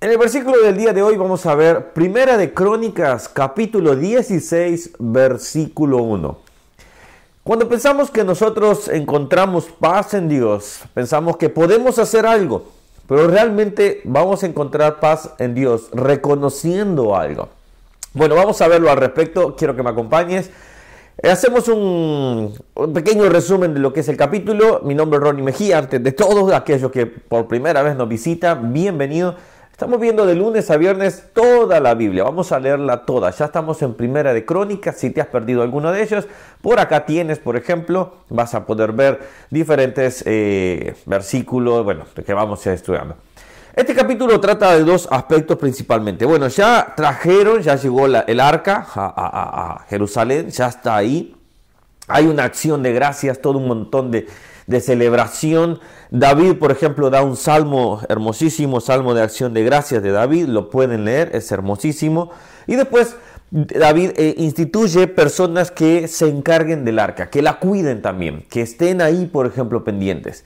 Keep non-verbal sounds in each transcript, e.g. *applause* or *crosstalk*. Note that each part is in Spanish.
En el versículo del día de hoy vamos a ver Primera de Crónicas, capítulo 16, versículo 1. Cuando pensamos que nosotros encontramos paz en Dios, pensamos que podemos hacer algo, pero realmente vamos a encontrar paz en Dios reconociendo algo. Bueno, vamos a verlo al respecto, quiero que me acompañes. Hacemos un, pequeño resumen de lo que es el capítulo. Mi nombre es Ronnie Mejía. Antes de todos aquellos que por primera vez nos visitan, bienvenido. Estamos viendo de lunes a viernes toda la Biblia. Vamos a leerla toda. Ya estamos en Primera de Crónicas. Si te has perdido alguno de ellos, por acá tienes, por ejemplo, vas a poder ver diferentes eh, versículos, bueno, que vamos a estudiando. Este capítulo trata de dos aspectos principalmente. Bueno, ya trajeron, ya llegó el arca a, Jerusalén, ya está ahí. Hay una acción de gracias, todo un montón de, de celebración. David, por ejemplo, da un salmo hermosísimo, salmo de acción de gracias de David, lo pueden leer, es hermosísimo. Y después David eh, instituye personas que se encarguen del arca, que la cuiden también, que estén ahí, por ejemplo, pendientes.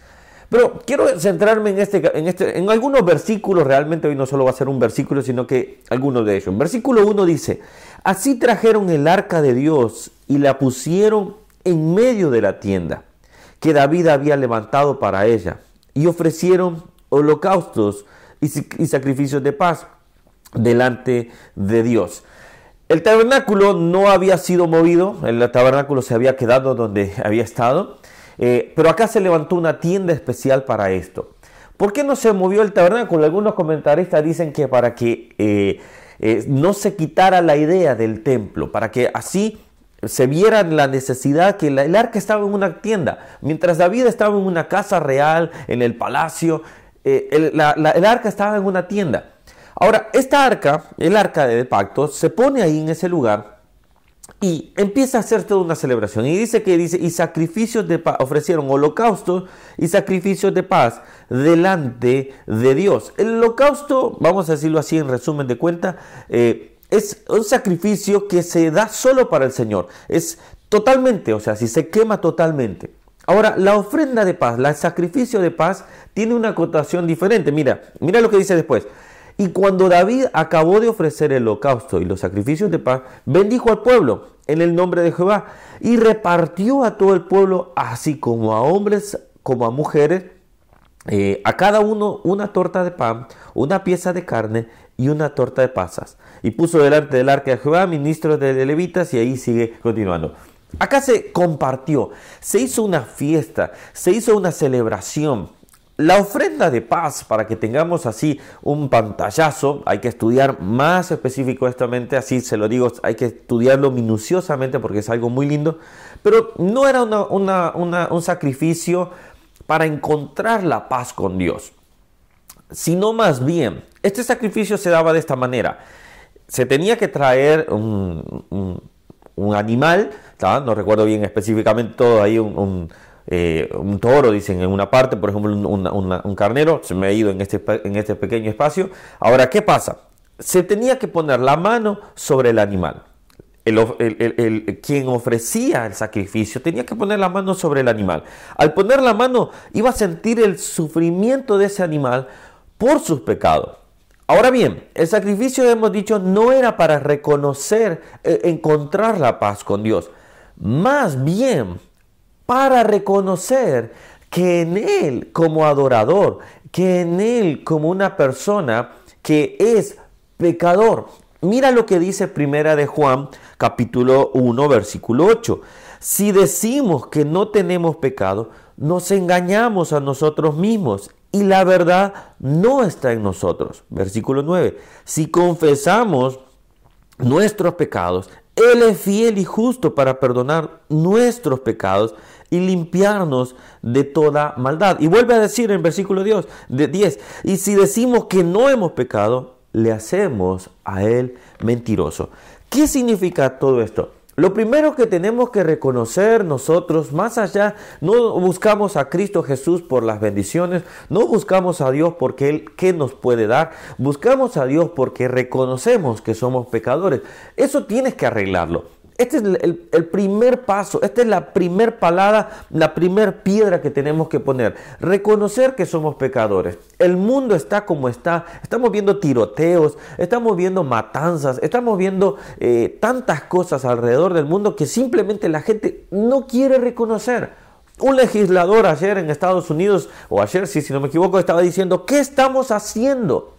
Pero quiero centrarme en, este, en, este, en algunos versículos, realmente hoy no solo va a ser un versículo, sino que algunos de ellos. Versículo 1 dice, así trajeron el arca de Dios y la pusieron en medio de la tienda que David había levantado para ella, y ofrecieron holocaustos y, sacrificios de paz delante de Dios. El tabernáculo no había sido movido, el tabernáculo se había quedado donde *laughs* había estado, eh, pero acá se levantó una tienda especial para esto. ¿Por qué no se movió el tabernáculo? Algunos comentaristas dicen que para que eh, eh, no se quitara la idea del templo, para que así se viera la necesidad que el arca estaba en una tienda, mientras David estaba en una casa real, en el palacio, eh, el, arca estaba en una tienda. Ahora, esta arca, el arca de pacto, se pone ahí en ese lugar y empieza a hacer toda una celebración. Y dice que dice, y sacrificios de ofrecieron holocaustos y sacrificios de paz delante de Dios. El holocausto, vamos a decirlo así en resumen de cuenta, eh, es un sacrificio que se da solo para el Señor. Es totalmente, o sea, si se quema totalmente. Ahora, la ofrenda de paz, el sacrificio de paz, tiene una acotación diferente. Mira, mira lo que dice después. Y cuando David acabó de ofrecer el holocausto y los sacrificios de paz, bendijo al pueblo en el nombre de Jehová y repartió a todo el pueblo, así como a hombres como a mujeres, eh, a cada uno una torta de pan, una pieza de carne y una torta de pasas. Y puso delante del arca de Jehová ministros de levitas y ahí sigue continuando. Acá se compartió, se hizo una fiesta, se hizo una celebración. La ofrenda de paz, para que tengamos así un pantallazo, hay que estudiar más específicamente, así se lo digo, hay que estudiarlo minuciosamente porque es algo muy lindo, pero no era un sacrificio para encontrar la paz con Dios, sino más bien este sacrificio se daba de esta manera. Se tenía que traer un, animal, no recuerdo bien específicamente todo, ahí eh, un, toro, dicen en una parte, por ejemplo un, carnero, se me ha ido en este, en este pequeño espacio. Ahora, ¿qué pasa? Se tenía que poner la mano sobre el animal. El, quien ofrecía el sacrificio tenía que poner la mano sobre el animal. Al poner la mano iba a sentir el sufrimiento de ese animal por sus pecados. Ahora bien, el sacrificio, hemos dicho, no era para reconocer, eh, encontrar la paz con Dios. Más bien, para reconocer que en Él como adorador, que en Él como una persona que es pecador. Mira lo que dice Primera de Juan, capítulo 1, versículo 8. Si decimos que no tenemos pecado, nos engañamos a nosotros mismos y la verdad no está en nosotros. Versículo 9. Si confesamos nuestros pecados, Él es fiel y justo para perdonar nuestros pecados y limpiarnos de toda maldad. Y vuelve a decir en versículo 10, de 10, y si decimos que no hemos pecado, le hacemos a Él mentiroso. ¿Qué significa todo esto? Lo primero que tenemos que reconocer nosotros, más allá, no buscamos a Cristo Jesús por las bendiciones, no buscamos a Dios porque Él qué nos puede dar, buscamos a Dios porque reconocemos que somos pecadores. Eso tienes que arreglarlo. Este es el, primer paso, esta es la primer palabra, la primer piedra que tenemos que poner. Reconocer que somos pecadores. El mundo está como está. Estamos viendo tiroteos, estamos viendo matanzas, estamos viendo eh, tantas cosas alrededor del mundo que simplemente la gente no quiere reconocer. Un legislador ayer en Estados Unidos, o ayer, si, si no me equivoco, estaba diciendo, ¿qué estamos haciendo?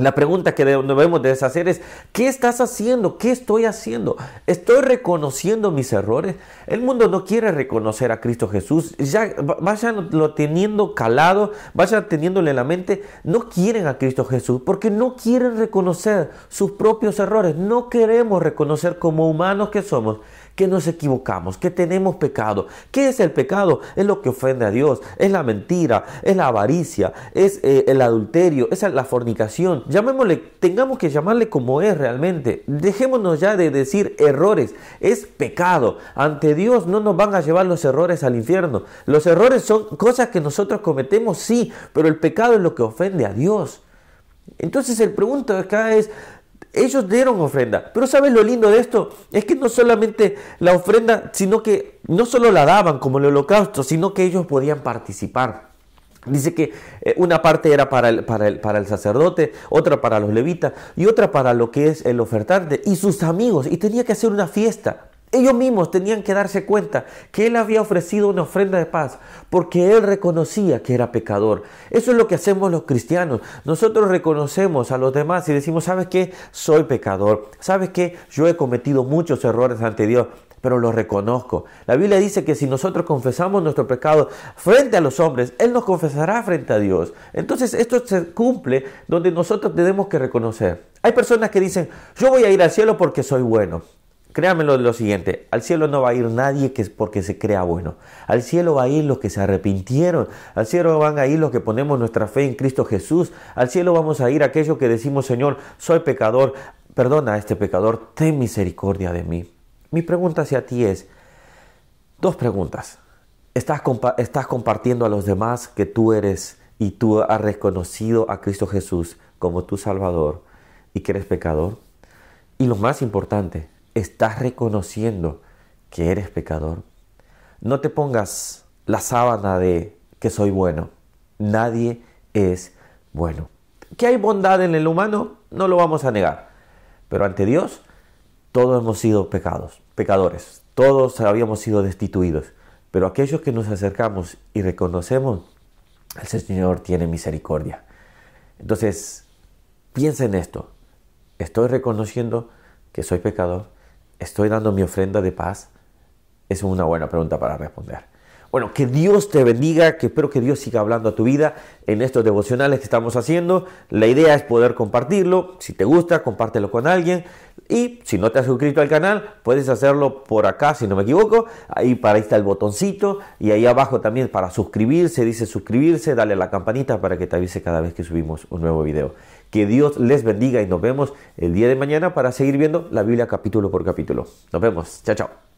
La pregunta que debemos de hacer es, ¿qué estás haciendo? ¿Qué estoy haciendo? ¿Estoy reconociendo mis errores? El mundo no quiere reconocer a Cristo Jesús. Ya vayan lo teniendo calado, vayan teniéndole en la mente. No quieren a Cristo Jesús porque no quieren reconocer sus propios errores. No queremos reconocer como humanos que somos que nos equivocamos, que tenemos pecado. ¿Qué es el pecado? Es lo que ofende a Dios, es la mentira, es la avaricia, es eh, el adulterio, es la fornicación. Llamémosle, tengamos que llamarle como es realmente. Dejémonos ya de decir errores, es pecado. Ante Dios no nos van a llevar los errores al infierno. Los errores son cosas que nosotros cometemos, sí, pero el pecado es lo que ofende a Dios. Entonces el pregunto acá es, ellos dieron ofrenda. Pero ¿sabes lo lindo de esto? Es que no solamente la ofrenda, sino que no solo la daban como el holocausto, sino que ellos podían participar. Dice que eh, una parte era para el, para, el, para el sacerdote, otra para los levitas y otra para lo que es el ofertante y sus amigos. Y tenía que hacer una fiesta. Ellos mismos tenían que darse cuenta que Él había ofrecido una ofrenda de paz porque Él reconocía que era pecador. Eso es lo que hacemos los cristianos. Nosotros reconocemos a los demás y decimos, ¿sabes qué? Soy pecador. ¿Sabes qué? Yo he cometido muchos errores ante Dios pero lo reconozco. La Biblia dice que si nosotros confesamos nuestro pecado frente a los hombres, Él nos confesará frente a Dios. Entonces esto se cumple donde nosotros tenemos que reconocer. Hay personas que dicen, yo voy a ir al cielo porque soy bueno. Créanmelo lo siguiente, al cielo no va a ir nadie que es porque se crea bueno. Al cielo va a ir los que se arrepintieron. Al cielo van a ir los que ponemos nuestra fe en Cristo Jesús. Al cielo vamos a ir aquellos que decimos, Señor, soy pecador, perdona a este pecador, ten misericordia de mí. Mi pregunta hacia ti es, dos preguntas. ¿Estás, ¿Estás compartiendo a los demás que tú eres y tú has reconocido a Cristo Jesús como tu Salvador y que eres pecador? Y lo más importante, estás reconociendo que eres pecador. No te pongas la sábana de que soy bueno. Nadie es bueno. ¿Que hay bondad en el humano? No lo vamos a negar. Pero ante Dios, todos hemos sido pecados, pecadores. Todos habíamos sido destituidos. Pero aquellos que nos acercamos y reconocemos, el Señor tiene misericordia. Entonces, piensa en esto. Estoy reconociendo que soy pecador ¿Estoy dando mi ofrenda de paz? Es una buena pregunta para responder. Bueno, que Dios te bendiga, que espero que Dios siga hablando a tu vida en estos devocionales que estamos haciendo. La idea es poder compartirlo. Si te gusta, compártelo con alguien. Y si no te has suscrito al canal, puedes hacerlo por acá, si no me equivoco. Ahí para ahí está el botoncito. Y ahí abajo también para suscribirse, dice suscribirse, dale a la campanita para que te avise cada vez que subimos un nuevo video. Que Dios les bendiga y nos vemos el día de mañana para seguir viendo la Biblia capítulo por capítulo. Nos vemos. Chao, chao.